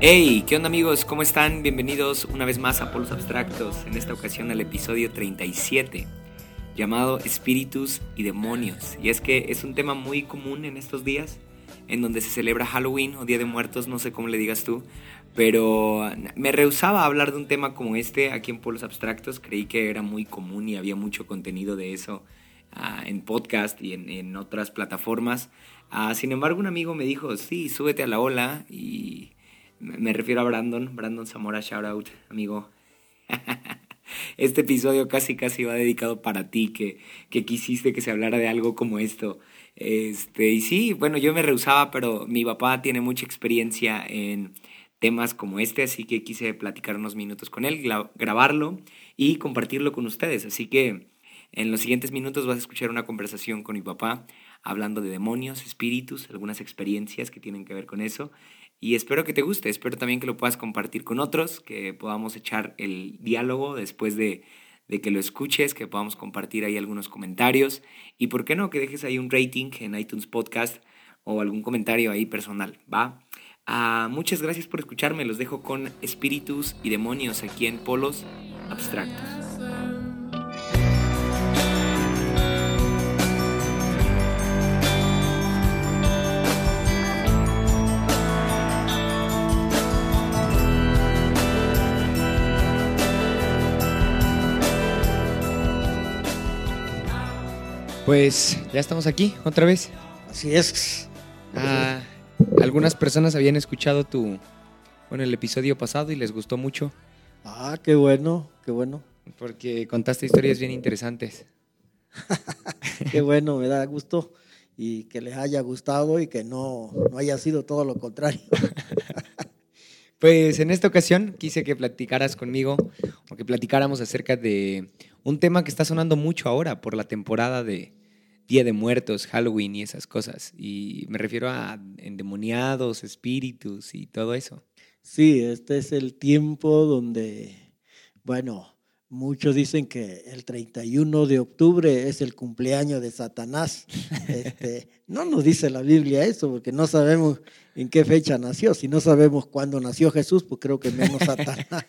Hey, ¿qué onda amigos? ¿Cómo están? Bienvenidos una vez más a Polos Abstractos, en esta ocasión al episodio 37, llamado Espíritus y Demonios. Y es que es un tema muy común en estos días, en donde se celebra Halloween o Día de Muertos, no sé cómo le digas tú, pero me rehusaba a hablar de un tema como este aquí en Polos Abstractos, creí que era muy común y había mucho contenido de eso uh, en podcast y en, otras plataformas. Uh, sin embargo, un amigo me dijo, sí, súbete a la ola y me refiero a Brandon, Brandon Zamora, shout out, amigo. Este episodio casi casi va dedicado para ti, que, que quisiste que se hablara de algo como esto. Este, y sí, bueno, yo me rehusaba, pero mi papá tiene mucha experiencia en temas como este, así que quise platicar unos minutos con él, grabarlo y compartirlo con ustedes. Así que en los siguientes minutos vas a escuchar una conversación con mi papá hablando de demonios, espíritus, algunas experiencias que tienen que ver con eso. Y espero que te guste, espero también que lo puedas compartir con otros, que podamos echar el diálogo después de, que lo escuches, que podamos compartir ahí algunos comentarios y, ¿por qué no?, que dejes ahí un rating en iTunes Podcast o algún comentario ahí personal, ¿va? Ah, muchas gracias por escucharme, los dejo con espíritus y demonios aquí en Polos Abstractos. Pues ya estamos aquí otra vez. Así es. Ah, algunas personas habían escuchado tu, bueno, el episodio pasado y les gustó mucho. Ah, qué bueno, qué bueno. Porque contaste historias bien interesantes. qué bueno, me da gusto y que les haya gustado y que no, no haya sido todo lo contrario. pues en esta ocasión quise que platicaras conmigo o que platicáramos acerca de un tema que está sonando mucho ahora por la temporada de, Día de Muertos, Halloween y esas cosas. Y me refiero a endemoniados, espíritus y todo eso. Sí, este es el tiempo donde, bueno, muchos dicen que el 31 de octubre es el cumpleaños de Satanás. Este, no nos dice la Biblia eso, porque no sabemos en qué fecha nació. Si no sabemos cuándo nació Jesús, pues creo que menos Satanás.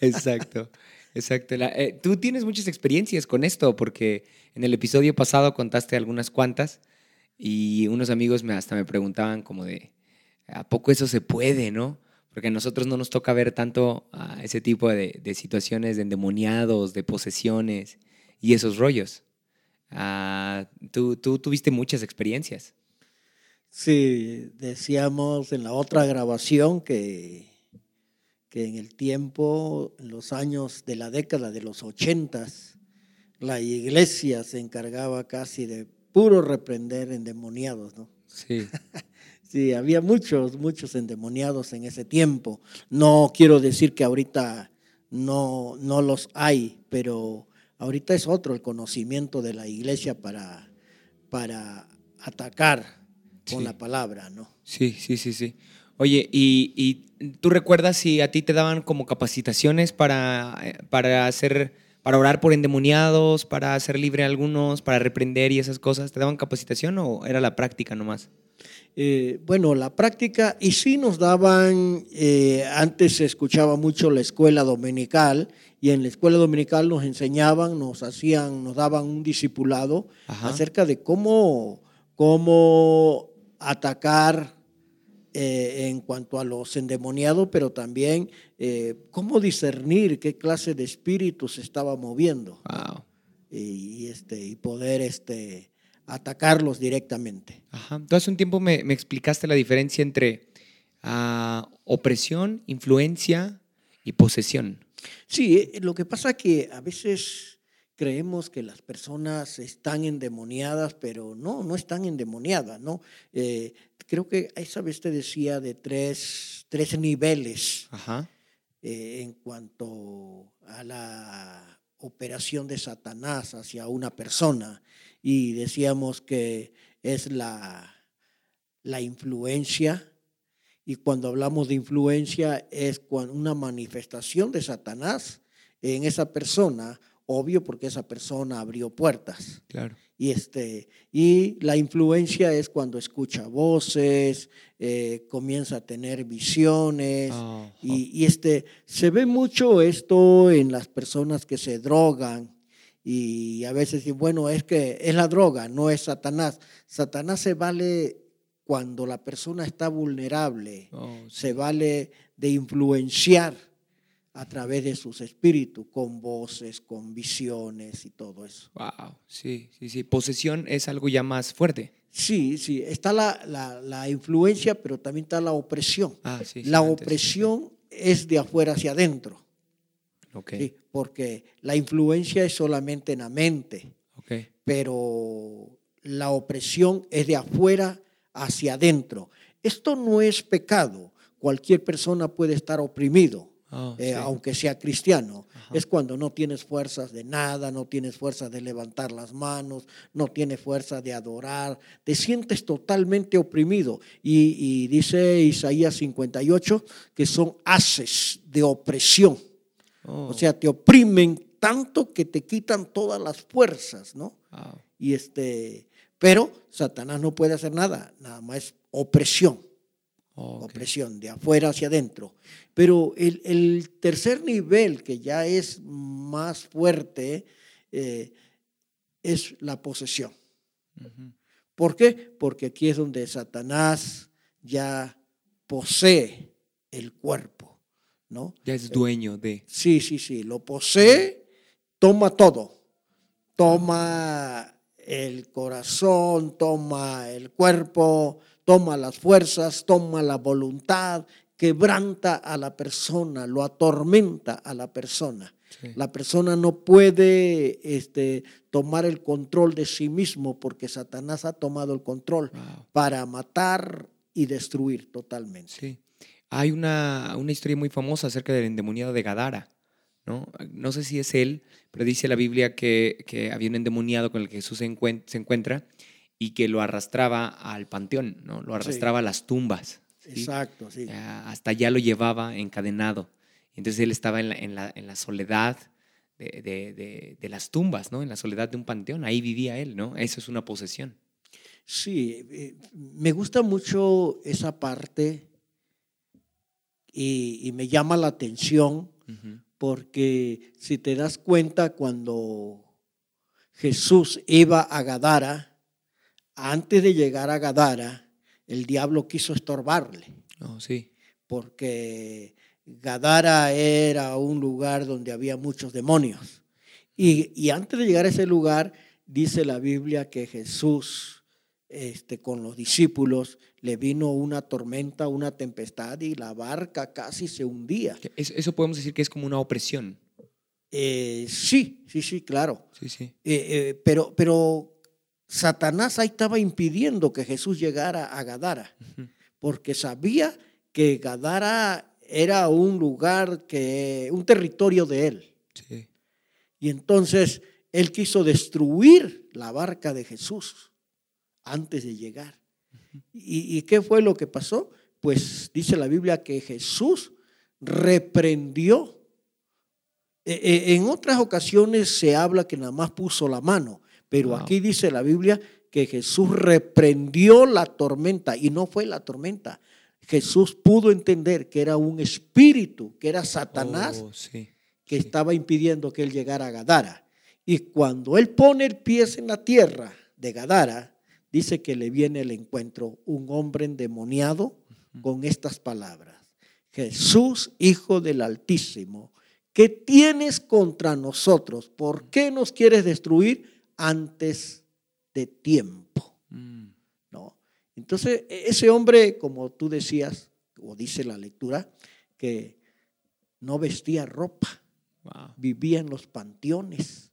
Exacto. Exacto. Eh, tú tienes muchas experiencias con esto, porque en el episodio pasado contaste algunas cuantas y unos amigos me, hasta me preguntaban como de, ¿a poco eso se puede, no? Porque a nosotros no nos toca ver tanto ese tipo de, situaciones de endemoniados, de posesiones y esos rollos. Ah, tú tuviste muchas experiencias. Sí, decíamos en la otra grabación que que en el tiempo, en los años de la década de los ochentas, la iglesia se encargaba casi de puro reprender endemoniados, ¿no? Sí. sí, había muchos, muchos endemoniados en ese tiempo. No quiero decir que ahorita no, no los hay, pero ahorita es otro el conocimiento de la iglesia para, para atacar con la palabra, ¿no? Sí, sí, sí, sí. Oye, ¿y, tú recuerdas si a ti te daban como capacitaciones para, eh, para hacer, para orar por endemoniados, para hacer libre a algunos, para reprender y esas cosas? ¿Te daban capacitación o era la práctica nomás? Eh, bueno, la práctica, y sí nos daban, eh, antes se escuchaba mucho la escuela dominical, y en la escuela dominical nos enseñaban, nos hacían, nos daban un discipulado acerca de cómo, cómo atacar eh, en cuanto a los endemoniados, pero también eh, cómo discernir qué clase de espíritu se estaba moviendo y, este, y poder este, atacarlos directamente. Ajá. hace un tiempo me, explicaste la diferencia entre ah, opresión, influencia y posesión. Sí, eh, lo que pasa es que a veces creemos que las personas están endemoniadas, pero no, no están endemoniadas, ¿no? Creo que esa vez te decía de tres, tres niveles eh, en cuanto a la operación de Satanás hacia una persona. Y decíamos que es la, la influencia, y cuando hablamos de influencia es una manifestación de Satanás en esa persona, obvio porque esa persona abrió puertas. Claro. Y, este, y la influencia es cuando escucha voces, eh, comienza a tener visiones. y, y, este, se ve mucho esto en las personas que se drogan. Y a veces, bueno, es que es la droga, no es Satanás. Satanás se vale cuando la persona está vulnerable, oh, se vale de influenciar a través de sus espíritus, con voces, con visiones y todo eso. Wow, sí, sí, sí. Posesión es algo ya más fuerte. Sí, sí. Está la, la, influencia, pero también está la opresión. Ah, sí, la opresión es de afuera hacia adentro. Okay. porque la influencia es solamente en la mente. Okay. Pero la opresión es de afuera hacia adentro. Esto no es pecado. Cualquier persona puede estar oprimido. Ah, eh, aunque sea cristiano. Es cuando no tienes fuerzas de nada, no tienes fuerzas de levantar las manos, no tienes fuerza de adorar, te sientes totalmente oprimido. Y, dice Isaías 58 que son haces de opresión. O sea, te oprimen tanto que te quitan todas las fuerzas, ¿no? Y este, pero Satanás no puede hacer nada, nada más opresión. Opresión de afuera hacia adentro. Pero el, tercer nivel, que ya es más fuerte, eh, es la posesión. ¿Por qué? Porque aquí es donde Satanás ya posee el cuerpo, ¿no? Ya es dueño de. Sí, sí, sí, lo posee, toma todo. Toma el corazón, toma el cuerpo, toma las fuerzas, toma la voluntad, quebranta a la persona, lo atormenta a la persona. La persona no puede este, tomar el control de sí mismo porque Satanás ha tomado el control para matar y destruir totalmente. Sí. Hay una, una, historia muy famosa acerca del endemoniado de Gadara. ¿no? no sé si es él, pero dice la Biblia que, que había un endemoniado con el que Jesús se, encuentra y que lo arrastraba al panteón, ¿no? lo arrastraba a las tumbas. Exacto, sí. Hasta allá lo llevaba encadenado. Entonces él estaba en la, en la, en la soledad de, de, de, las tumbas, ¿no? En la soledad de un panteón. Ahí vivía él, ¿no? Eso es una posesión. Sí, eh, me gusta mucho esa parte y, y me llama la atención porque si te das cuenta cuando Jesús iba a Gadara, antes de llegar a Gadara, el diablo quiso estorbarle. Oh, sí. Porque Gadara era un lugar donde había muchos demonios. Y, antes de llegar a ese lugar, dice la Biblia que Jesús, este, con los discípulos, le vino una tormenta, una tempestad y la barca casi se hundía. Eso podemos decir que es como una opresión. Eh, sí, sí, sí, claro. Sí, sí. Eh, eh, pero, pero Satanás ahí estaba impidiendo que Jesús llegara a Gadara, porque sabía que Gadara era un lugar que, un territorio de él. Y entonces él quiso destruir la barca de Jesús antes de llegar. ¿Y, qué fue lo que pasó? Pues dice la Biblia que Jesús reprendió. E, e, en otras ocasiones se habla que nada más puso la mano, pero aquí dice la Biblia que Jesús reprendió la tormenta y no fue la tormenta. Jesús pudo entender que era un espíritu, que era Satanás, oh, que estaba impidiendo que él llegara a Gadara. Y cuando él pone el pie en la tierra de Gadara, dice que le viene el encuentro un hombre endemoniado con estas palabras. Jesús, Hijo del Altísimo, ¿qué tienes contra nosotros? ¿Por qué nos quieres destruir? Antes de tiempo. Mm. ¿no? Entonces, e-, ese hombre, como tú decías, o dice la lectura, que no vestía ropa, vivía en los panteones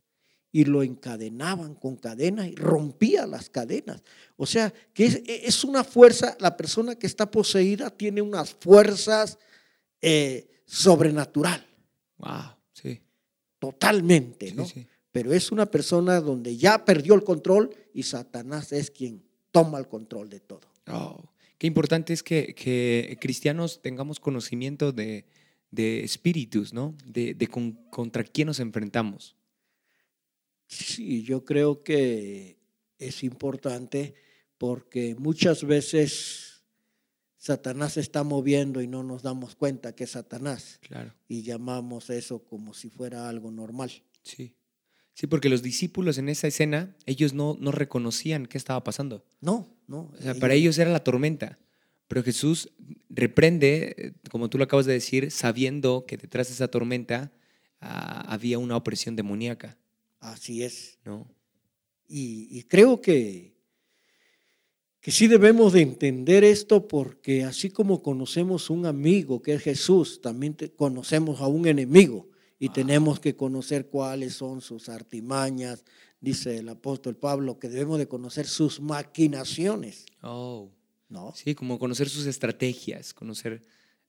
y lo encadenaban con cadenas y rompía las cadenas. O sea, que es, e-, una fuerza, la persona que está poseída tiene unas fuerzas eh, sobrenatural. Wow, sí. Totalmente, ¿no? Sí, pero es una persona donde ya perdió el control y Satanás es quien toma el control de todo. Oh, Qué importante es que, cristianos tengamos conocimiento de, espíritus, ¿no? De, contra quién nos enfrentamos. Sí, yo creo que es importante porque muchas veces Satanás se está moviendo y no nos damos cuenta que es Satanás. Claro. Y llamamos eso como si fuera algo normal. Sí. Sí, porque los discípulos en esa escena, ellos no, no reconocían qué estaba pasando. No, no. O sea, para ellos era la tormenta. Pero Jesús reprende, como tú lo acabas de decir, sabiendo que detrás de esa tormenta ah, había una opresión demoníaca. Así es. ¿No? Y, creo que, que sí debemos de entender esto porque así como conocemos un amigo que es Jesús, también conocemos a un enemigo y tenemos que conocer cuáles son sus artimañas, dice el apóstol Pablo, que debemos de conocer sus maquinaciones. Oh. ¿No? Sí, como conocer sus estrategias, conocer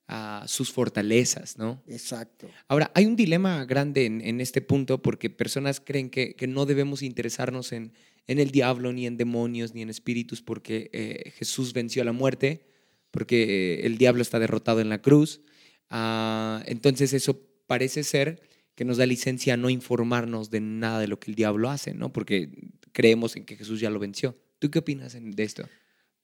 a sus fortalezas, ¿no? Exacto. Ahora, hay un dilema grande en, este punto porque personas creen que, no debemos interesarnos en, en, el diablo, ni en demonios, ni en espíritus, porque eh, Jesús venció a la muerte, porque el diablo está derrotado en la cruz. Ah, entonces eso parece ser que nos da licencia a no informarnos de nada de lo que el diablo hace, ¿no? Porque creemos en que Jesús ya lo venció. ¿Tú qué opinas de esto?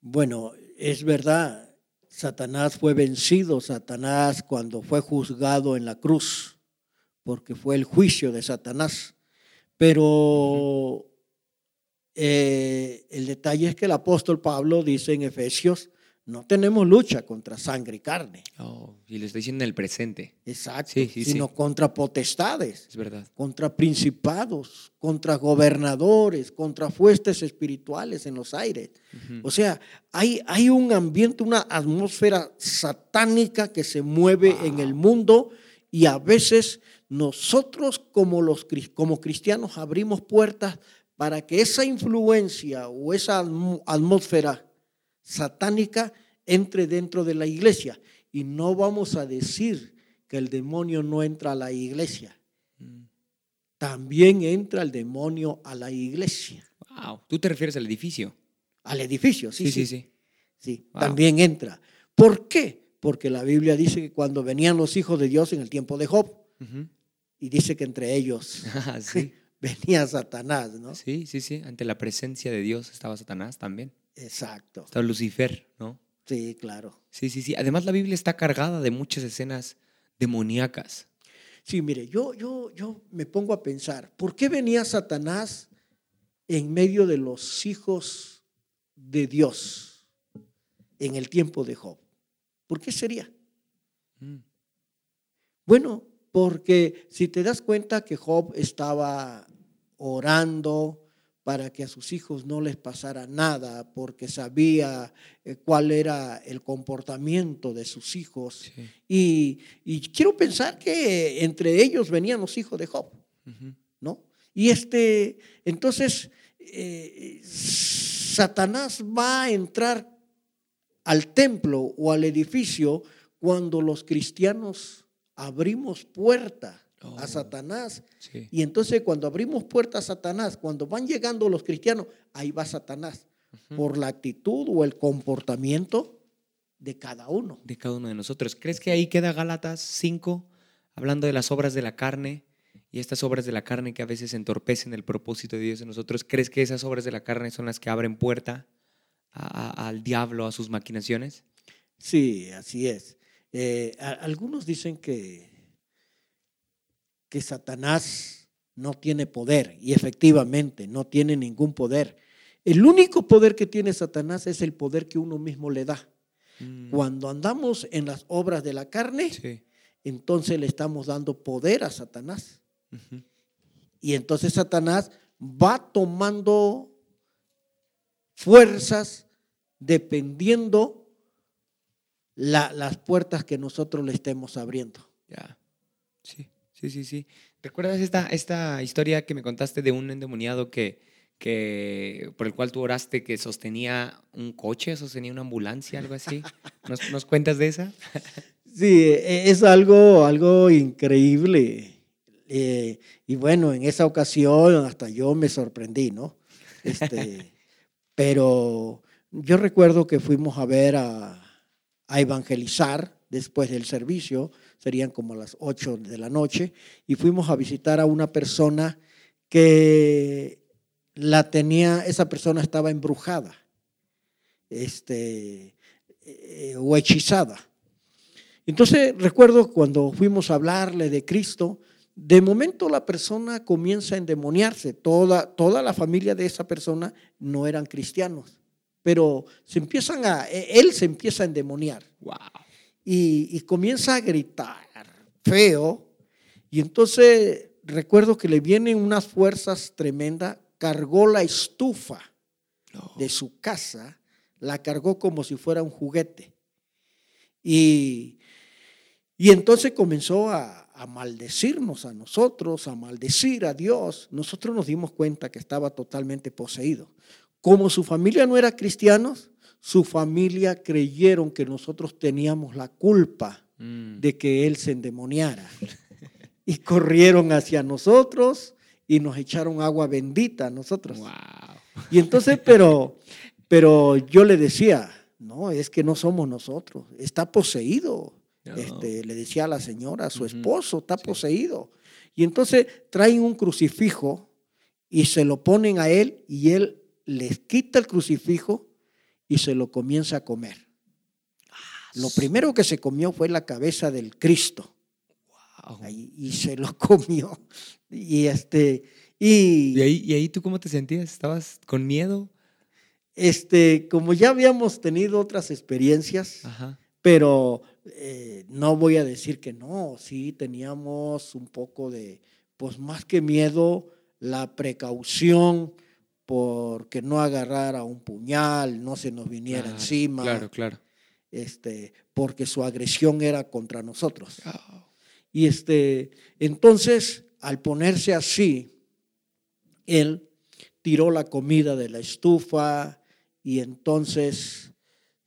Bueno, es verdad Satanás fue vencido, Satanás cuando fue juzgado en la cruz, porque fue el juicio de Satanás. Pero eh, el detalle es que el apóstol Pablo dice en Efesios no tenemos lucha contra sangre y carne. Oh, y lo está diciendo en el presente. Exacto. sino contra potestades. Es verdad. Contra principados, contra gobernadores, contra fuestes espirituales en los aires. O sea, hay, hay un ambiente, una atmósfera satánica que se mueve en el mundo y a veces nosotros como, los, como cristianos abrimos puertas para que esa influencia o esa atmósfera satánica entre dentro de la iglesia. Y no vamos a decir que el demonio no entra a la iglesia. También entra el demonio a la iglesia. Wow. ¿Tú te refieres al edificio? Al edificio, sí. Sí, sí, sí. También entra. ¿Por qué? Porque la Biblia dice que cuando venían los hijos de Dios en el tiempo de Job, y dice que entre ellos ah, venía Satanás, ¿no? Sí, sí, sí. Ante la presencia de Dios estaba Satanás también. Exacto. Está Lucifer, ¿no? Sí, claro. Sí, sí, sí. Además la Biblia está cargada de muchas escenas demoníacas. Sí, mire, yo, yo, yo me pongo a pensar, ¿por qué venía Satanás en medio de los hijos de Dios en el tiempo de Job? ¿Por qué sería? Mm. Bueno, porque si te das cuenta que Job estaba orando, para que a sus hijos no les pasara nada, porque sabía eh, cuál era el comportamiento de sus hijos. Y, quiero pensar que entre ellos venían los hijos de Job, ¿no? Y este, entonces, eh, Satanás va a entrar al templo o al edificio cuando los cristianos abrimos puerta a oh, Satanás. Y entonces cuando abrimos puertas a Satanás, cuando van llegando los cristianos, ahí va Satanás, por la actitud o el comportamiento de cada uno. De cada uno de nosotros. ¿Crees que ahí queda Gálatas 5, hablando de las obras de la carne? Y estas obras de la carne que a veces entorpecen el propósito de Dios en nosotros, ¿crees que esas obras de la carne son las que abren puerta al diablo, a sus maquinaciones? Sí, así es. Eh, algunos dicen que que Satanás no tiene poder y efectivamente no tiene ningún poder. El único poder que tiene Satanás es el poder que uno mismo le da. Mm. Cuando andamos en las obras de la carne, entonces le estamos dando poder a Satanás. Y entonces Satanás va tomando fuerzas dependiendo las puertas que nosotros le estemos abriendo. Ya, sí. Sí, sí, sí. ¿Recuerdas esta, esta historia que me contaste de un endemoniado que, que, por el cual tú oraste que sostenía un coche, sostenía una ambulancia, algo así? ¿Nos, nos cuentas de esa? Sí, e, es algo, algo increíble. Eh, y bueno, en esa ocasión hasta yo me sorprendí, ¿no? Este, pero yo recuerdo que fuimos a ver a, a evangelizar después del servicio, serían como las 8 de la noche, y fuimos a visitar a una persona que la tenía, esa persona estaba embrujada este, eh, o hechizada. Entonces recuerdo cuando fuimos a hablarle de Cristo, de momento la persona comienza a endemoniarse. Toda, toda la familia de esa persona no eran cristianos, pero se empiezan a, e, él se empieza a endemoniar. Wow. Y, comienza a gritar feo. Y entonces recuerdo que le vienen unas fuerzas tremendas, cargó la estufa de su casa, la cargó como si fuera un juguete. Y, y entonces comenzó a, a maldecirnos a nosotros, a maldecir a Dios. Nosotros nos dimos cuenta que estaba totalmente poseído. Como su familia no era cristianos, su familia creyeron que nosotros teníamos la culpa Mm. de que él se endemoniara. Y corrieron hacia nosotros y nos echaron agua bendita a nosotros. Wow. Y entonces, pero, pero yo le decía, no, es que no somos nosotros, está poseído. No. Este, le decía a la señora, a su esposo, está Sí. poseído. Y entonces traen un crucifijo y se lo ponen a él y él les quita el crucifijo y se lo comienza a comer. Lo primero que se comió fue la cabeza del Cristo Wow. ahí, y se lo comió. Y este, y, ¿Y ahí, ¿Y ahí tú cómo te sentías? ¿Estabas con miedo? este, como ya habíamos tenido otras experiencias, Ajá. pero eh, no voy a decir que no, sí teníamos un poco de, pues más que miedo, la precaución porque no agarrara un puñal, no se nos viniera Claro, encima, Claro, claro. este, porque su agresión era contra nosotros. Oh. Y este, entonces, al ponerse así, él tiró la comida de la estufa y entonces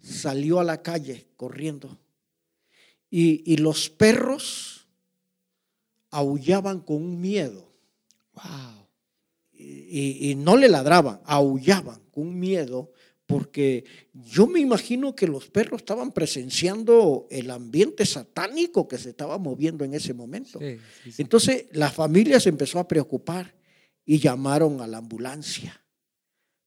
salió a la calle corriendo. Y, y los perros aullaban con un miedo. Wow. Y, y no le ladraban, aullaban con miedo, porque yo me imagino que los perros estaban presenciando el ambiente satánico que se estaba moviendo en ese momento. Sí, sí, sí. Entonces la familia se empezó a preocupar y llamaron a la ambulancia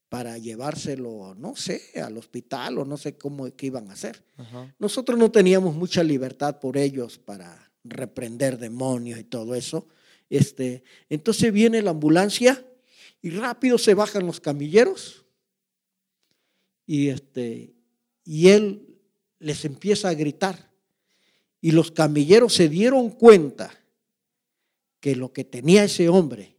para llevárselo, no sé, al hospital o no sé cómo que iban a hacer. Ajá. Nosotros no teníamos mucha libertad por ellos para reprender demonios y todo eso. Este, entonces viene la ambulancia y rápido se bajan los camilleros y, este, y él les empieza a gritar. Y los camilleros se dieron cuenta que lo que tenía ese hombre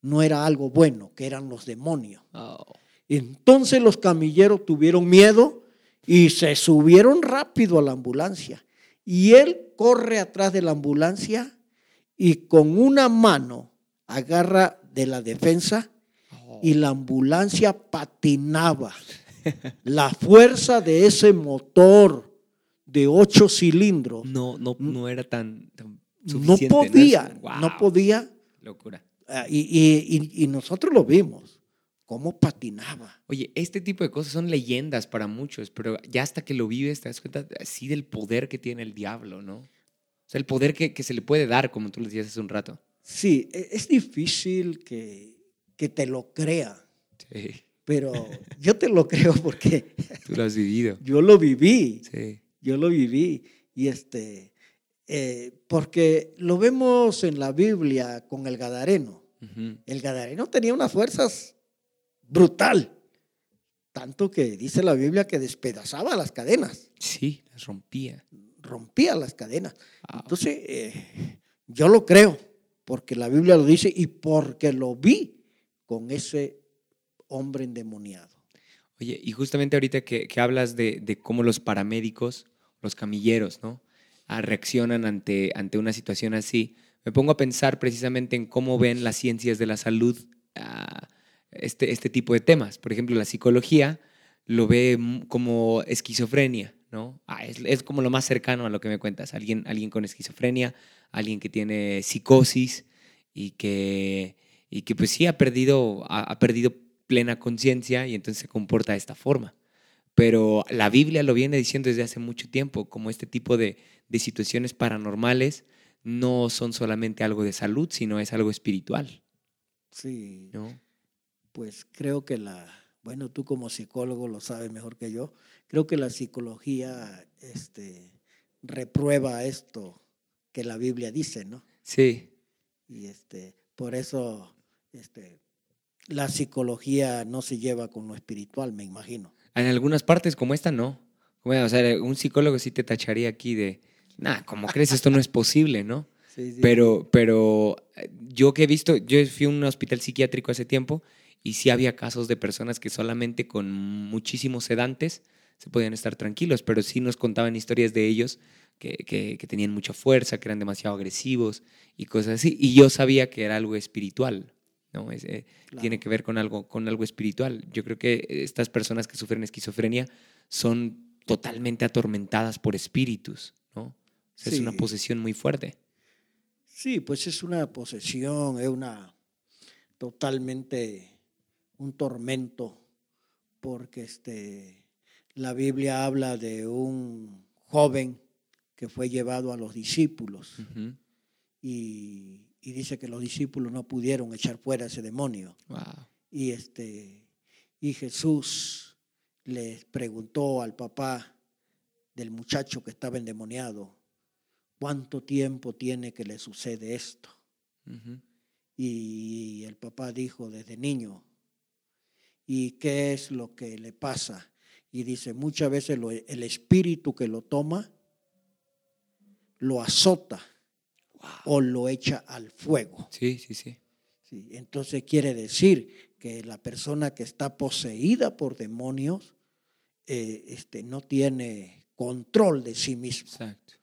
no era algo bueno, que eran los demonios. Oh. Entonces los camilleros tuvieron miedo y se subieron rápido a la ambulancia. Y él corre atrás de la ambulancia y con una mano agarra de la defensa Oh. y la ambulancia patinaba. La fuerza de ese motor de ocho cilindros No, no, no era tan, tan no podía, Wow. no podía. Locura. ah, Y, y- y- y nosotros lo vimos, cómo patinaba. Oye, este tipo de cosas son leyendas para muchos, pero ya hasta que lo vives te das cuenta así del poder que tiene el diablo, ¿no? O sea, el poder que, que se le puede dar, como tú le decías hace un rato. Sí, e- es difícil que, que te lo crea, Sí, pero yo te lo creo porque tú lo has vivido. yo lo viví, Sí. yo lo viví. Y este, eh, porque lo vemos en la Biblia con el Gadareno. El Gadareno tenía unas fuerzas brutal, tanto que dice la Biblia que despedazaba las cadenas, Sí, las rompía. rompía las cadenas. Wow. Entonces, eh, yo lo creo, porque la Biblia lo dice y porque lo vi con ese hombre endemoniado. Oye, y justamente ahorita que, hablas de, cómo los paramédicos, los camilleros, ¿no? Ah, reaccionan ante, ante una situación así, me pongo a pensar precisamente en cómo ven las ciencias de la salud ah, este, este tipo de temas. Por ejemplo, la psicología lo ve como esquizofrenia, ¿no? Ah, es, es como lo más cercano a lo que me cuentas. Alguien, alguien con esquizofrenia, alguien que tiene psicosis y que, y que pues sí ha perdido, ha, ha perdido plena conciencia y entonces se comporta de esta forma. pero la Biblia lo viene diciendo desde hace mucho tiempo, como este tipo de, de situaciones paranormales no son solamente algo de salud, sino es algo espiritual. Sí. ¿no? Pues creo que la, bueno, tú como psicólogo lo sabes mejor que yo, creo que la psicología este, reprueba esto que la Biblia dice, ¿no? Sí. Y este, por eso este, la psicología no se lleva con lo espiritual, me imagino. En algunas partes como esta, no. o sea, un psicólogo sí te tacharía aquí de, nah, ¿cómo crees? Esto no es posible, ¿no? Sí, sí. Pero, pero eh, yo que he visto, yo fui a un hospital psiquiátrico hace tiempo y sí había casos de personas que solamente con muchísimos sedantes se podían estar tranquilos, pero sí nos contaban historias de ellos que, que, tenían mucha fuerza, que eran demasiado agresivos y cosas así. Y yo sabía que era algo espiritual, ¿no? Eh, tiene que ver con algo, con algo espiritual. Yo creo que estas personas que sufren esquizofrenia son totalmente atormentadas por espíritus, ¿no? Es una posesión muy fuerte. Sí, pues es una posesión, es una totalmente un tormento, porque este, la Biblia habla de un joven que fue llevado a los discípulos y, dice que los discípulos no pudieron echar fuera ese demonio. Y, este, y Jesús les preguntó al papá del muchacho que estaba endemoniado, ¿cuánto tiempo tiene que le sucede esto? Y el papá dijo desde niño, ¿y qué es lo que le pasa? Y dice, muchas veces el espíritu que lo toma lo azota o lo echa al fuego. Sí, sí, sí, sí. Entonces quiere decir que la persona que está poseída por demonios eh, este, no tiene control de sí mismo. Exacto.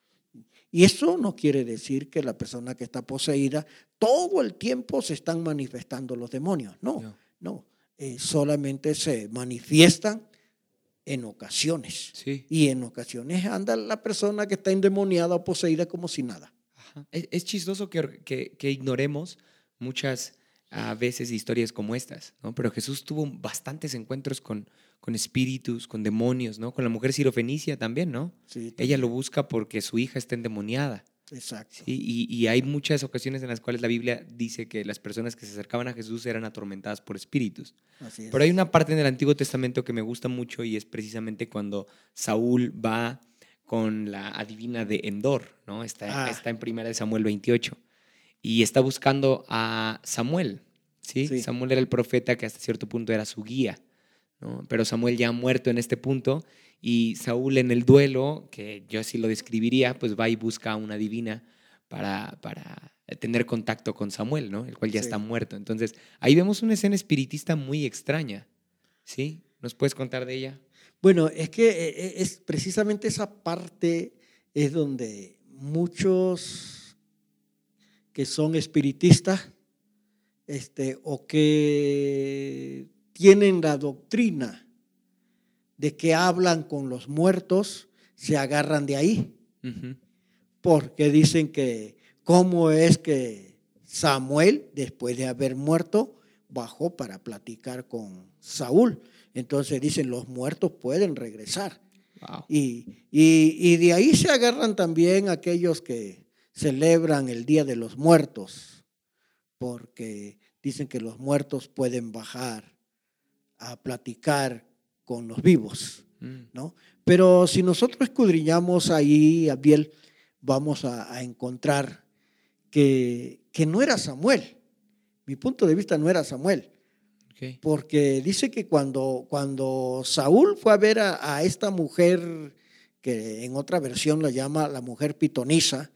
Y eso no quiere decir que la persona que está poseída todo el tiempo se están manifestando los demonios. No, no. Eh, solamente se manifiestan en ocasiones. Y en ocasiones anda la persona que está endemoniada o poseída como si nada. Es, chistoso que, que, ignoremos muchas a veces historias como estas, ¿no? Pero Jesús tuvo bastantes encuentros con, con espíritus, con demonios, ¿no? Con la mujer sirofenicia también, ¿no? Ella lo busca porque su hija está endemoniada. Exacto. Y, hay muchas ocasiones en las cuales la Biblia dice que las personas que se acercaban a Jesús eran atormentadas por espíritus. Pero hay una parte en el Antiguo Testamento que me gusta mucho y es precisamente cuando Saúl va con la adivina de Endor, ¿no? Está, ah. está en Primera de Samuel 28 y está buscando a Samuel, ¿sí? Samuel era el profeta que hasta cierto punto era su guía, ¿no? Pero Samuel ya ha muerto en este punto y Saúl en el duelo, que yo así lo describiría, pues va y busca a una divina para, para tener contacto con Samuel, ¿no? El cual ya está muerto. Entonces, ahí vemos una escena espiritista muy extraña, ¿sí? ¿Nos puedes contar de ella? Bueno, es que eh, eh, es precisamente esa parte es donde muchos que son espiritistas este, o que tienen la doctrina de que hablan con los muertos, se agarran de ahí. Porque dicen que cómo es que Samuel, después de haber muerto, bajó para platicar con Saúl. Entonces dicen, los muertos pueden regresar. Y, y, de ahí se agarran también aquellos que celebran el Día de los Muertos, porque dicen que los muertos pueden bajar a platicar con los vivos, mm. ¿no? Pero si nosotros escudriñamos ahí, Abiel, vamos a, encontrar que, que, no era Samuel. Mi punto de vista no era Samuel. Porque dice que cuando, cuando Saúl fue a ver a, esta mujer, que en otra versión la llama la mujer pitonisa,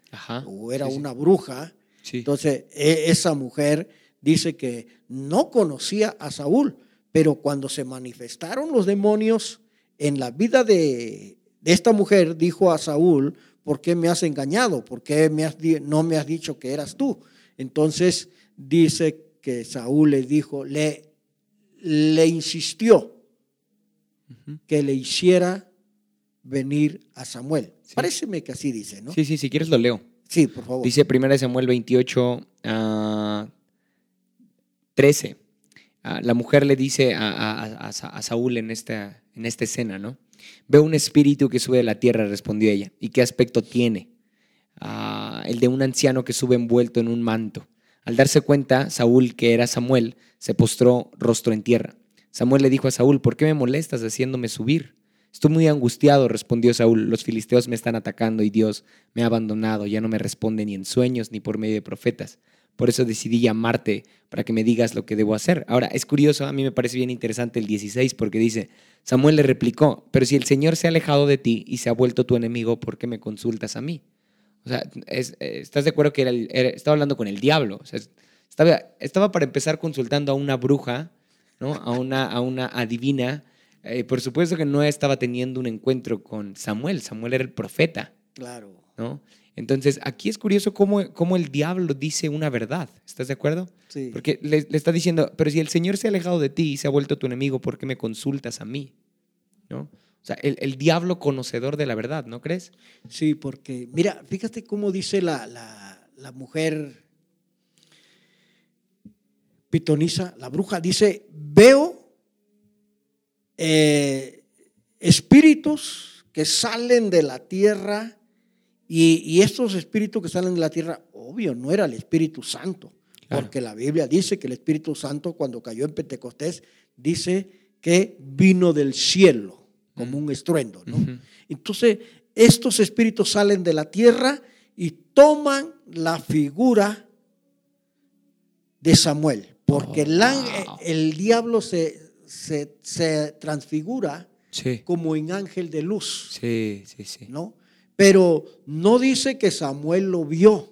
o era una bruja, entonces e, esa mujer dice que no conocía a Saúl, pero cuando se manifestaron los demonios en la vida de, esta mujer, dijo a Saúl, ¿por qué me has engañado? ¿Por qué me has, no me has dicho que eras tú? Entonces dice que Saúl le dijo, le, le insistió que le hiciera venir a Samuel. Sí. Paréceme que así dice, ¿no? Sí, sí, si quieres lo leo. Sí, por favor. Dice 1 Samuel 28, 13. La mujer le dice a, Saúl en esta, en esta escena, ¿no? Veo un espíritu que sube de la tierra, respondió ella. ¿Y qué aspecto tiene? Ah, el de un anciano que sube envuelto en un manto. Al darse cuenta, Saúl, que era Samuel, se postró rostro en tierra. Samuel le dijo a Saúl, ¿por qué me molestas haciéndome subir? Estoy muy angustiado, respondió Saúl. Los filisteos me están atacando y Dios me ha abandonado. Ya no me responde ni en sueños ni por medio de profetas. Por eso decidí llamarte para que me digas lo que debo hacer. Ahora, es curioso, a mí me parece bien interesante el 16 porque dice, Samuel le replicó, pero si el Señor se ha alejado de ti y se ha vuelto tu enemigo, ¿por qué me consultas a mí? O sea, ¿estás de acuerdo que era estaba hablando con el diablo? O sea, estaba, estaba para empezar consultando a una bruja, ¿no? a, una, a una adivina. Eh, por supuesto que no estaba teniendo un encuentro con Samuel. Samuel era el profeta. Claro. ¿no? Entonces, aquí es curioso cómo, cómo, el diablo dice una verdad. ¿Estás de acuerdo? Sí. Porque le, le, está diciendo, pero si el Señor se ha alejado de ti y se ha vuelto tu enemigo, ¿por qué me consultas a mí? ¿No? O sea, el, el diablo conocedor de la verdad, ¿no crees? Sí, porque, mira, fíjate cómo dice la, la, la mujer pitonisa, la bruja, dice, veo eh, espíritus que salen de la tierra y, y, estos espíritus que salen de la tierra, obvio, no era el Espíritu Santo, claro. porque la Biblia dice que el Espíritu Santo cuando cayó en Pentecostés dice que vino del cielo como un estruendo, ¿no? Uh -huh. Entonces, estos espíritus salen de la tierra y toman la figura de Samuel, porque oh, el, wow. el, diablo se, se, se transfigura sí. como en ángel de luz. Sí, sí, sí. ¿no? Pero no dice que Samuel lo vio.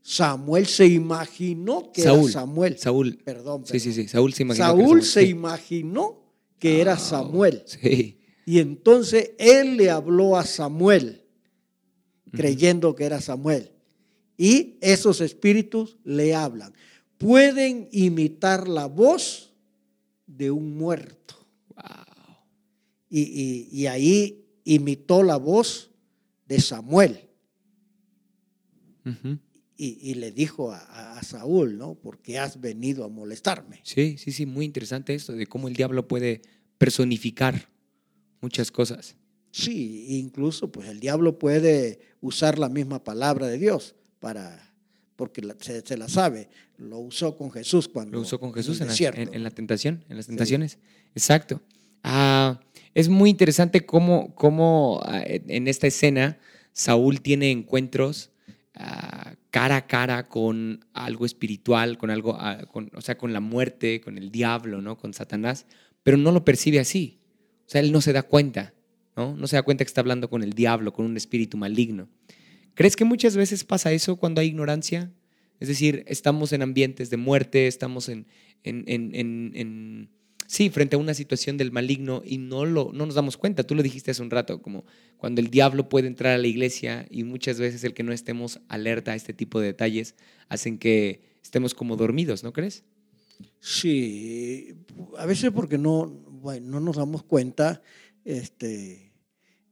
Samuel se imaginó que Saúl, era Samuel. Saúl. Perdón, perdón. Sí, sí, sí. Saúl se imaginó. Saúl, Samuel. se sí. imaginó que era Samuel. Sí. Y entonces él le habló a Samuel, creyendo que era Samuel. Y esos espíritus le hablan. Pueden imitar la voz de un muerto. Wow. Y, y, y ahí imitó la voz de Samuel. Uh -huh. y, y, le dijo a, a, Saúl, ¿no? Porque has venido a molestarme. Sí, sí, sí, muy interesante esto de cómo el diablo puede personificar muchas cosas. Sí, incluso pues el diablo puede usar la misma palabra de Dios para porque se, se, la sabe. Lo usó con Jesús cuando lo usó con Jesús en, en, la, en, en la, tentación, en las tentaciones. Sí. Exacto. Ah, es muy interesante cómo, cómo ah, en esta escena Saúl tiene encuentros ah, cara a cara con algo espiritual, con algo, con, o sea, con la muerte, con el diablo, ¿no? Con Satanás, pero no lo percibe así. O sea, él no se da cuenta, ¿no? No se da cuenta que está hablando con el diablo, con un espíritu maligno. ¿Crees que muchas veces pasa eso cuando hay ignorancia? Es decir, estamos en ambientes de muerte, estamos en, sí, frente a una situación del maligno y no, lo, no nos damos cuenta. Tú lo dijiste hace un rato, como cuando el diablo puede entrar a la iglesia y muchas veces el que no estemos alerta a este tipo de detalles hacen que estemos como dormidos, ¿no crees? Sí, a veces porque no, no nos damos cuenta este,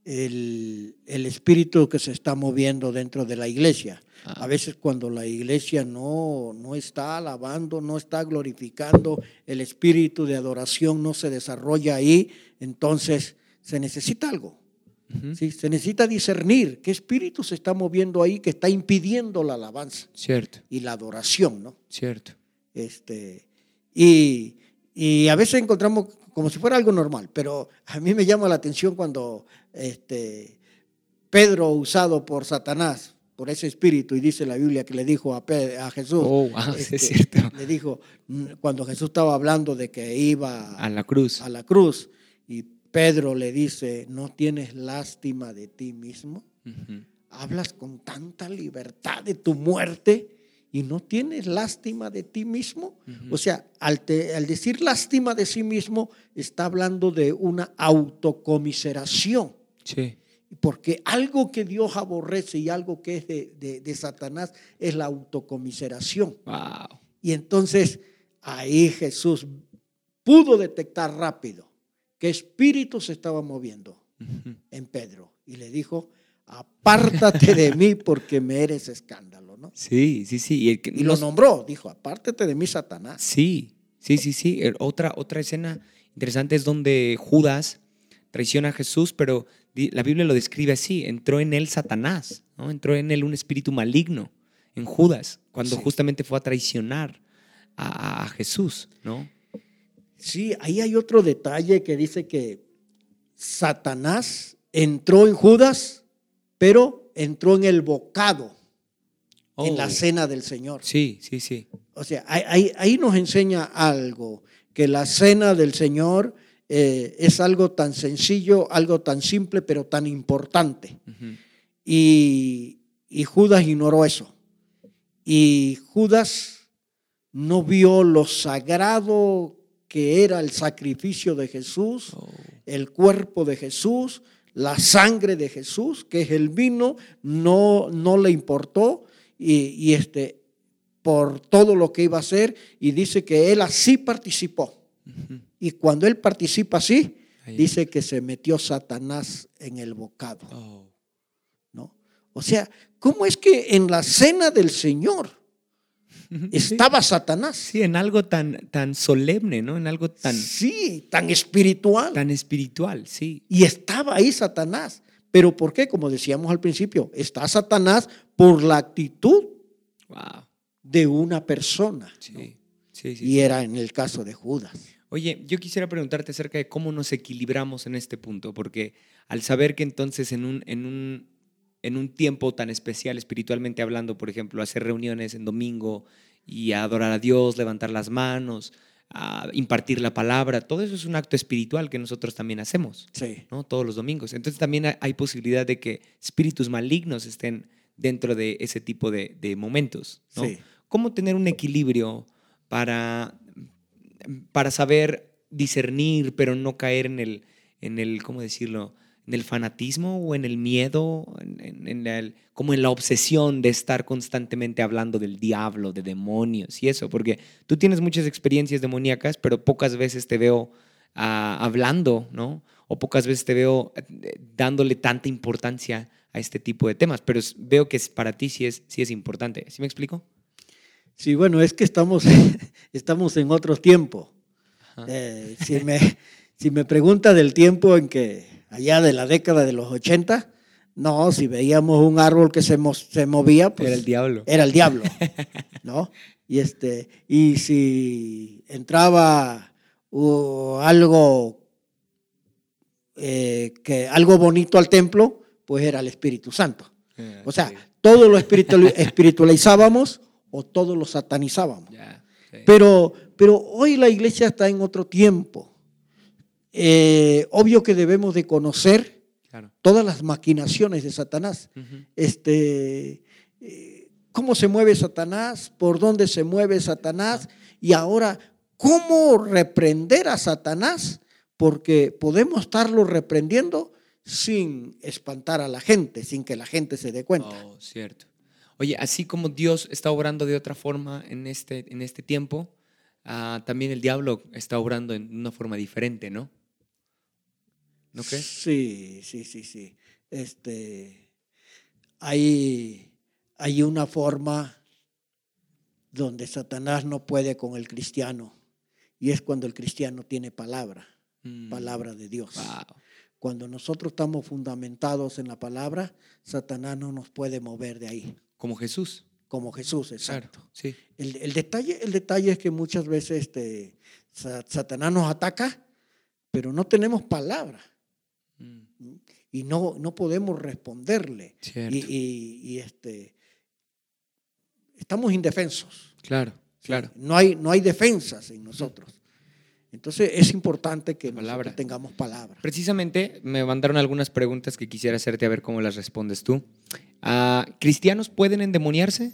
el, el, espíritu que se está moviendo dentro de la iglesia. Ah. A veces cuando la iglesia no, no está alabando, no está glorificando, el espíritu de adoración no se desarrolla ahí, entonces se necesita algo. Uh -huh. ¿sí? Se necesita discernir qué espíritu se está moviendo ahí que está impidiendo la alabanza. Cierto. Y la adoración, ¿no? Cierto. Este, y, y, a veces encontramos como si fuera algo normal, pero a mí me llama la atención cuando este, Pedro, usado por Satanás, por ese espíritu, y dice la Biblia que le dijo a, Pedro, a Jesús, oh, wow, este, es cierto. le dijo, mm, cuando Jesús estaba hablando de que iba a la cruz, a la cruz y Pedro le dice, ¿no tienes lástima de ti mismo? Uh -huh. Hablas con tanta libertad de tu muerte y no tienes lástima de ti mismo. Uh -huh. O sea, al, te, al, decir lástima de sí mismo, está hablando de una autocomiseración. Sí. Porque algo que Dios aborrece y algo que es de, de, de Satanás es la autocomiseración. Wow. Y entonces ahí Jesús pudo detectar rápido qué espíritu se estaba moviendo uh -huh. en Pedro. Y le dijo, apártate de mí porque me eres escándalo, ¿no? Sí, sí, sí. Y, el, y lo nombró, dijo, apártate de mí, Satanás. Sí, sí, sí, sí. Otra, otra escena interesante es donde Judas traiciona a Jesús, pero la Biblia lo describe así, entró en él Satanás, ¿no? entró en él un espíritu maligno, en Judas, cuando justamente fue a traicionar a, Jesús, ¿no? Sí, ahí hay otro detalle que dice que Satanás entró en Judas, pero entró en el bocado, en la oh. cena del Señor. Sí, sí, sí. O sea, ahí, ahí nos enseña algo, que la cena del Señor eh, es algo tan sencillo, algo tan simple, pero tan importante. y, y Judas ignoró eso. Y Judas no vio lo sagrado que era el sacrificio de Jesús, oh. el cuerpo de Jesús, la sangre de Jesús, que es el vino, no, no le importó y, este, por todo lo que iba a hacer y dice que él así participó. Y cuando él participa así, dice que se metió Satanás en el bocado. Oh. ¿No? O sea, ¿cómo es que en la cena del Señor estaba Satanás? Sí, en algo tan, tan solemne, ¿no? En algo tan... Sí, tan espiritual. Tan espiritual, sí. Y estaba ahí Satanás. ¿Pero por qué? Como decíamos al principio, está Satanás por la actitud de una persona. Sí, sí, sí, y era en el caso de Judas. Oye, yo quisiera preguntarte acerca de cómo nos equilibramos en este punto, porque al saber que entonces en un, en un, en un tiempo tan especial, espiritualmente hablando, por ejemplo, hacer reuniones en domingo y adorar a Dios, levantar las manos, a impartir la palabra, todo eso es un acto espiritual que nosotros también hacemos, sí. ¿no? Todos los domingos. Entonces también hay posibilidad de que espíritus malignos estén dentro de ese tipo de, de momentos, ¿no? Sí. ¿Cómo tener un equilibrio para para saber discernir, pero no caer en el, en el ¿cómo decirlo? En el fanatismo o en el miedo, en, el, como en la obsesión de estar constantemente hablando del diablo, de demonios y eso, porque tú tienes muchas experiencias demoníacas, pero pocas veces te veo ah, hablando, ¿no? O pocas veces te veo eh, dándole tanta importancia a este tipo de temas, pero veo que para ti sí es, sí es importante. ¿Sí me explico? Sí, bueno, es que estamos, estamos en otro tiempo. Eh, si, me, si me pregunta del tiempo en que, allá de la década de los 80, no, si veíamos un árbol que se, se movía, pues... Era el diablo. Era el diablo, ¿no? Y, este, y si entraba algo, eh, que, algo bonito al templo, pues era el Espíritu Santo. Eh, o sea, todo lo espiritualizábamos o todos lo satanizábamos. pero, pero hoy la iglesia está en otro tiempo. Eh, obvio que debemos de conocer todas las maquinaciones de Satanás. este, eh, cómo se mueve Satanás, por dónde se mueve Satanás y ahora cómo reprender a Satanás, porque podemos estarlo reprendiendo sin espantar a la gente, sin que la gente se dé cuenta. Oh, cierto. Oye, así como Dios está obrando de otra forma en este, en este tiempo, ah, también el diablo está obrando en una forma diferente, ¿no? ¿No crees? Sí, sí, sí, sí. Este, hay, hay una forma donde Satanás no puede con el cristiano y es cuando el cristiano tiene palabra, mm. palabra de Dios. Cuando nosotros estamos fundamentados en la palabra, Satanás no nos puede mover de ahí. Como Jesús. Como Jesús, exacto. sí. El, detalle, el detalle es que muchas veces este, Satanás nos ataca, pero no tenemos palabra. Mm. Y no, no podemos responderle. Y, y, este, estamos indefensos. Claro, claro. No hay, no hay defensas en nosotros. Entonces es importante que tengamos palabra. Precisamente me mandaron algunas preguntas que quisiera hacerte a ver cómo las respondes tú. Ah, ¿Cristianos pueden endemoniarse?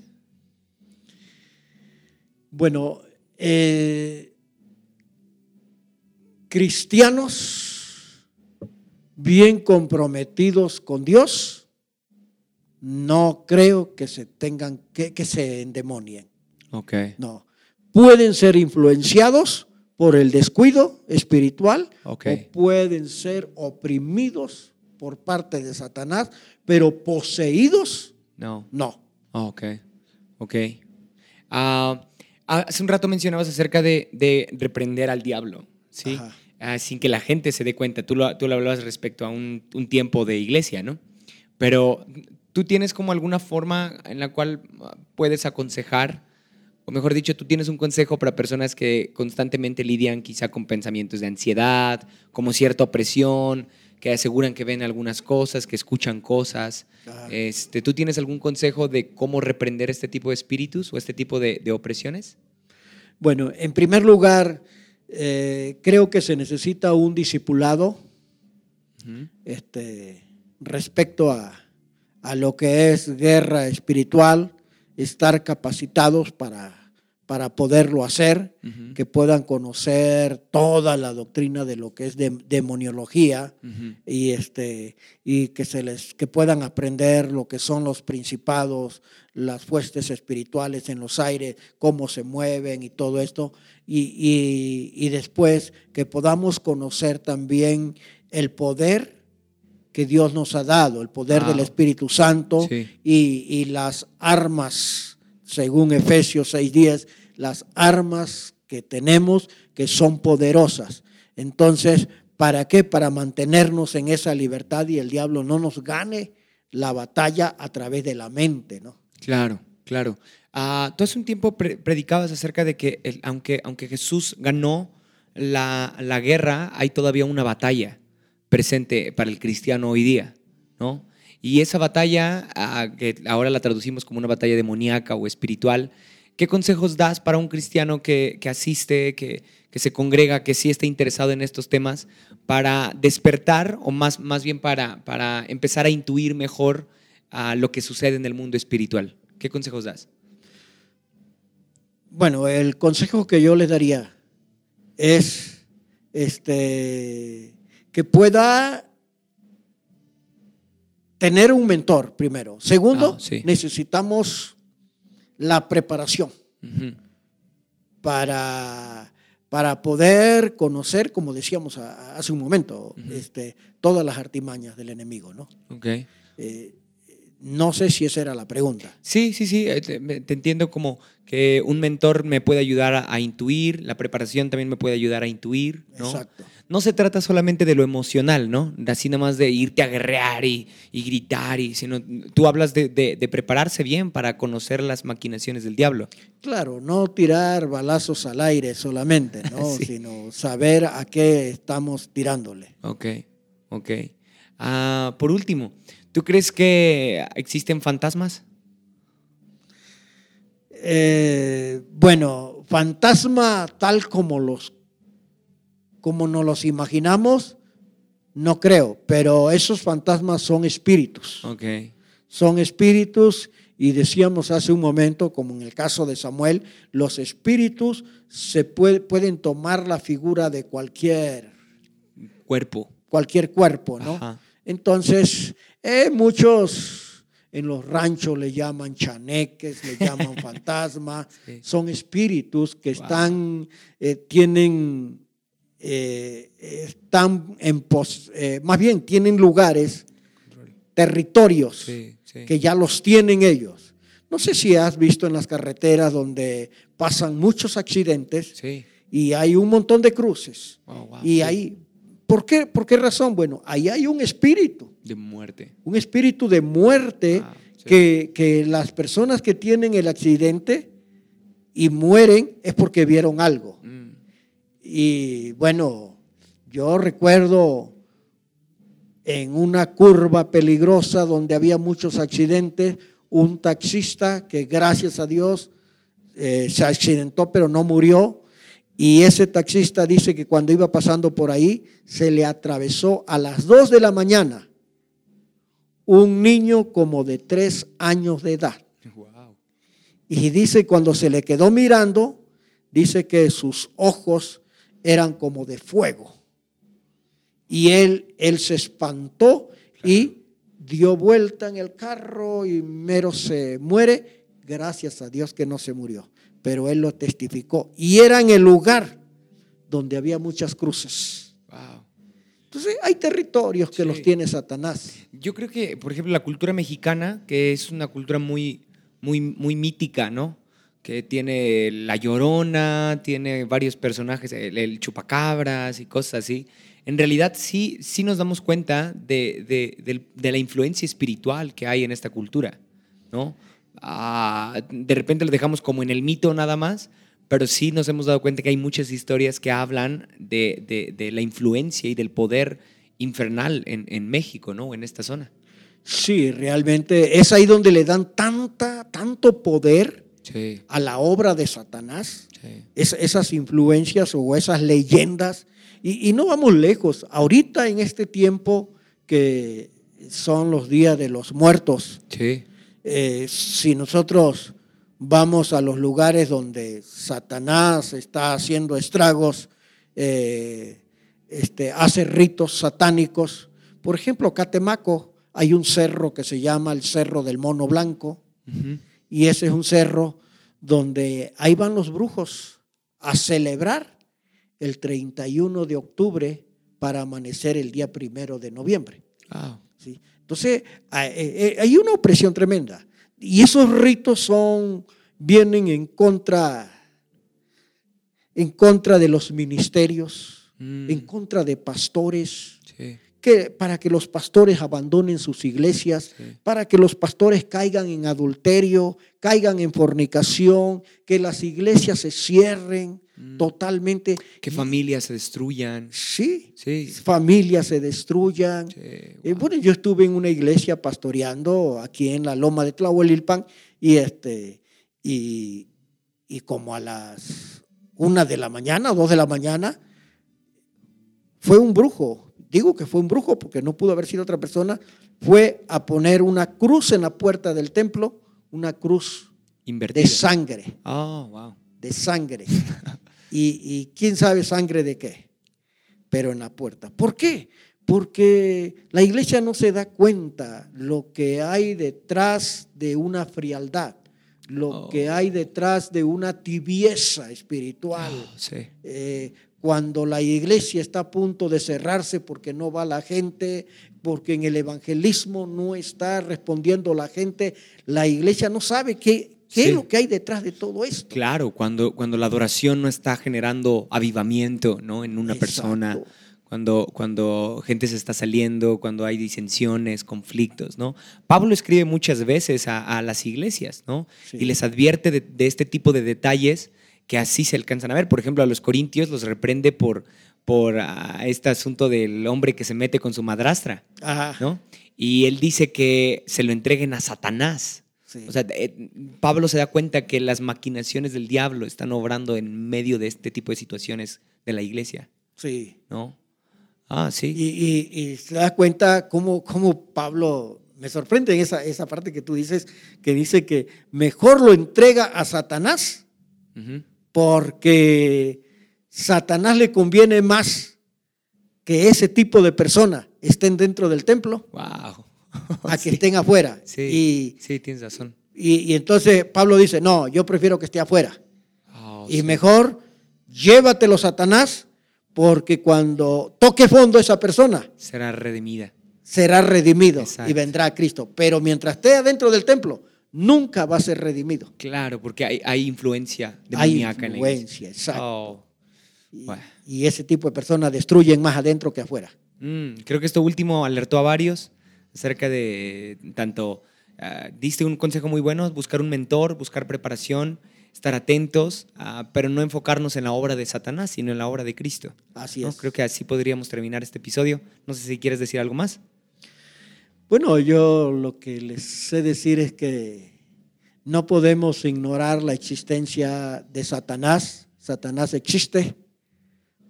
Bueno, eh, cristianos bien comprometidos con Dios, no creo que se tengan que, que se endemonien. Ok. No. Pueden ser influenciados por el descuido espiritual o pueden ser oprimidos por parte de Satanás, pero poseídos, no. No. Ok, ok. Ah, hace un rato mencionabas acerca de, reprender al diablo, ¿sí? Ah, sin que la gente se dé cuenta. Tú lo, tú lo hablabas respecto a un, un tiempo de iglesia, ¿no? Pero tú tienes como alguna forma en la cual ah, puedes aconsejar, o mejor dicho, tú tienes un consejo para personas que constantemente lidian quizá con pensamientos de ansiedad, como cierta opresión, que aseguran que ven algunas cosas, que escuchan cosas. Este, ¿Tú tienes algún consejo de cómo reprender este tipo de espíritus o este tipo de, opresiones? Bueno, en primer lugar, eh, creo que se necesita un discipulado este, respecto a, a lo que es guerra espiritual, estar capacitados para, para poderlo hacer, que puedan conocer toda la doctrina de lo que es demoniología y, este, y que, se les, que puedan aprender lo que son los principados, las fuerzas espirituales en los aires, cómo se mueven y todo esto, y, y después que podamos conocer también el poder que Dios nos ha dado, el poder del Espíritu Santo y, las armas, según Efesios 6:10, las armas que tenemos que son poderosas. Entonces, ¿para qué? Para mantenernos en esa libertad y el diablo no nos gane la batalla a través de la mente, ¿no? Claro, claro. Uh, tú hace un tiempo predicabas acerca de que aunque, aunque Jesús ganó la, la guerra, hay todavía una batalla presente para el cristiano hoy día, ¿no? Y esa batalla, que ahora la traducimos como una batalla demoníaca o espiritual, ¿qué consejos das para un cristiano que, asiste, que, se congrega, que sí está interesado en estos temas, para despertar o más, más bien para, para empezar a intuir mejor lo que sucede en el mundo espiritual? ¿Qué consejos das? Bueno, el consejo que yo les daría es este, que pueda tener un mentor primero. Segundo, ah, necesitamos la preparación para, para poder conocer, como decíamos hace un momento, este, todas las artimañas del enemigo. ¿no? Okay. Eh, no sé si esa era la pregunta. Sí, sí, sí, eh, te, entiendo como que un mentor me puede ayudar a, intuir, la preparación también me puede ayudar a intuir, ¿no? Exacto. No se trata solamente de lo emocional, ¿no? Así nada más de irte a guerrear y, gritar, y, sino tú hablas de, prepararse bien para conocer las maquinaciones del diablo. Claro, no tirar balazos al aire solamente, ¿no? Sino saber a qué estamos tirándole. Ok, ok. Ah, por último, ¿Tú crees que existen fantasmas? Eh, bueno, fantasma tal como los como nos los imaginamos, no creo, pero esos fantasmas son espíritus. Okay. Son espíritus y decíamos hace un momento, como en el caso de Samuel, los espíritus se pueden tomar la figura de cualquier cuerpo. Cualquier cuerpo, ¿no? Entonces, eh, muchos en los ranchos le llaman chaneques, le llaman fantasma, son espíritus que están, eh, tienen, eh, están en pos, más bien tienen lugares, territorios que ya los tienen ellos. No sé si has visto en las carreteras donde pasan muchos accidentes y hay un montón de cruces oh, y hay ¿Por qué? ¿Por qué razón? Bueno, ahí hay un espíritu. De muerte. Un espíritu de muerte ah, que, las personas que tienen el accidente y mueren es porque vieron algo. Mm. Y bueno, yo recuerdo en una curva peligrosa donde había muchos accidentes, un taxista que gracias a Dios eh, se accidentó pero no murió y ese taxista dice que cuando iba pasando por ahí, se le atravesó a las 2 de la mañana un niño como de 3 años de edad. Y dice cuando se le quedó mirando, dice que sus ojos eran como de fuego. Y él, él se espantó y dio vuelta en el carro y mero se muere. Gracias a Dios que no se murió pero él lo testificó. Y era en el lugar donde había muchas cruces. Entonces hay territorios que los tiene Satanás. Yo creo que, por ejemplo, la cultura mexicana, que es una cultura muy, muy, muy mítica, ¿no? que tiene la llorona, tiene varios personajes, el, chupacabras y cosas así. En realidad sí, sí nos damos cuenta de, la influencia espiritual que hay en esta cultura, ¿no? Ah, de repente lo dejamos como en el mito nada más, pero sí nos hemos dado cuenta que hay muchas historias que hablan de, la influencia y del poder infernal en, en México, ¿no? En esta zona. Sí, realmente es ahí donde le dan tanta, tanto poder a la obra de Satanás, esas influencias o esas leyendas. Y, no vamos lejos, ahorita en este tiempo que son los días de los muertos, eh, si nosotros vamos a los lugares donde Satanás está haciendo estragos, eh, este, hace ritos satánicos, por ejemplo, Catemaco, hay un cerro que se llama el Cerro del Mono Blanco, y ese es un cerro donde ahí van los brujos a celebrar el 31 de octubre para amanecer el día primero de noviembre. ¿Sí? Entonces, eh, eh, hay una opresión tremenda. Y esos ritos son, vienen en contra, en contra de los ministerios, mm. en contra de pastores, que, para que los pastores abandonen sus iglesias, para que los pastores caigan en adulterio, caigan en fornicación, que las iglesias se cierren mm. totalmente. Que familias se destruyan. Sí, sí. familias se destruyan. Eh, bueno, yo estuve en una iglesia pastoreando aquí en la loma de Tlahuelilpan y, este, y, y como a las una de la mañana, dos de la mañana, fue un brujo digo que fue un brujo porque no pudo haber sido otra persona, fue a poner una cruz en la puerta del templo, una cruz de sangre. Oh, wow. De sangre. y, y quién sabe sangre de qué, pero en la puerta. ¿Por qué? Porque la iglesia no se da cuenta lo que hay detrás de una frialdad, lo oh. que hay detrás de una tibieza espiritual. Oh, sí. Eh, cuando la iglesia está a punto de cerrarse porque no va la gente, porque en el evangelismo no está respondiendo la gente, la iglesia no sabe qué, qué es lo que hay detrás de todo esto. Claro, cuando, cuando la adoración no está generando avivamiento ¿no? en una persona, cuando, cuando gente se está saliendo, cuando hay disensiones, conflictos. ¿no? Pablo escribe muchas veces a, las iglesias ¿no? y les advierte de, de este tipo de detalles que así se alcanzan a ver. Por ejemplo, a los corintios los reprende por, por ah, este asunto del hombre que se mete con su madrastra, ¿no? Y él dice que se lo entreguen a Satanás. O sea, eh, Pablo se da cuenta que las maquinaciones del diablo están obrando en medio de este tipo de situaciones de la iglesia. Sí. ¿No? Ah, sí. Y, se da cuenta cómo, cómo, Pablo, me sorprende esa, esa parte que tú dices, que dice que mejor lo entrega a Satanás porque Satanás le conviene más que ese tipo de personas estén dentro del templo a que estén afuera. Sí, y, sí, tienes razón. Y, entonces Pablo dice, no, yo prefiero que esté afuera. Oh, y mejor llévatelo Satanás, porque cuando toque fondo esa persona, será redimida. Será redimido y vendrá a Cristo. Pero mientras esté adentro del templo, nunca va a ser redimido. Claro, porque hay, hay influencia demoníaca en la iglesia. exacto. Oh, y, ese tipo de personas destruyen más adentro que afuera. Mm, creo que esto último alertó a varios acerca de tanto, ah, diste un consejo muy bueno, buscar un mentor, buscar preparación, estar atentos, ah, pero no enfocarnos en la obra de Satanás, sino en la obra de Cristo. Así es. Creo que así podríamos terminar este episodio. No sé si quieres decir algo más. Bueno, yo lo que les sé decir es que no podemos ignorar la existencia de Satanás. Satanás existe,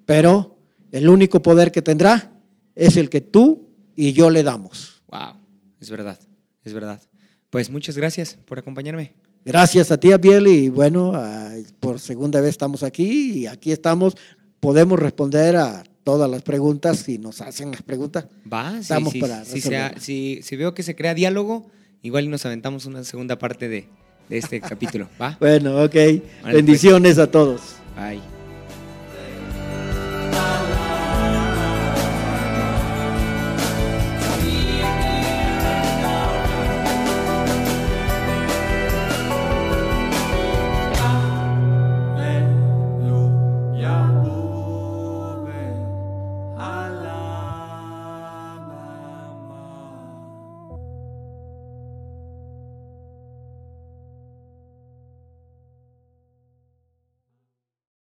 pero el único poder que tendrá es el que tú y yo le damos. Wow, es verdad, es verdad. Pues muchas gracias por acompañarme. Gracias a ti, Abiel, y bueno, por segunda vez estamos aquí y aquí estamos. Podemos responder a todas las preguntas si nos hacen las preguntas. Va, estamos para si, si, veo que se crea diálogo, igual nos aventamos una segunda parte de, este capítulo. ¿Va? Bueno, ok. Pues. Bendiciones a todos. Bye.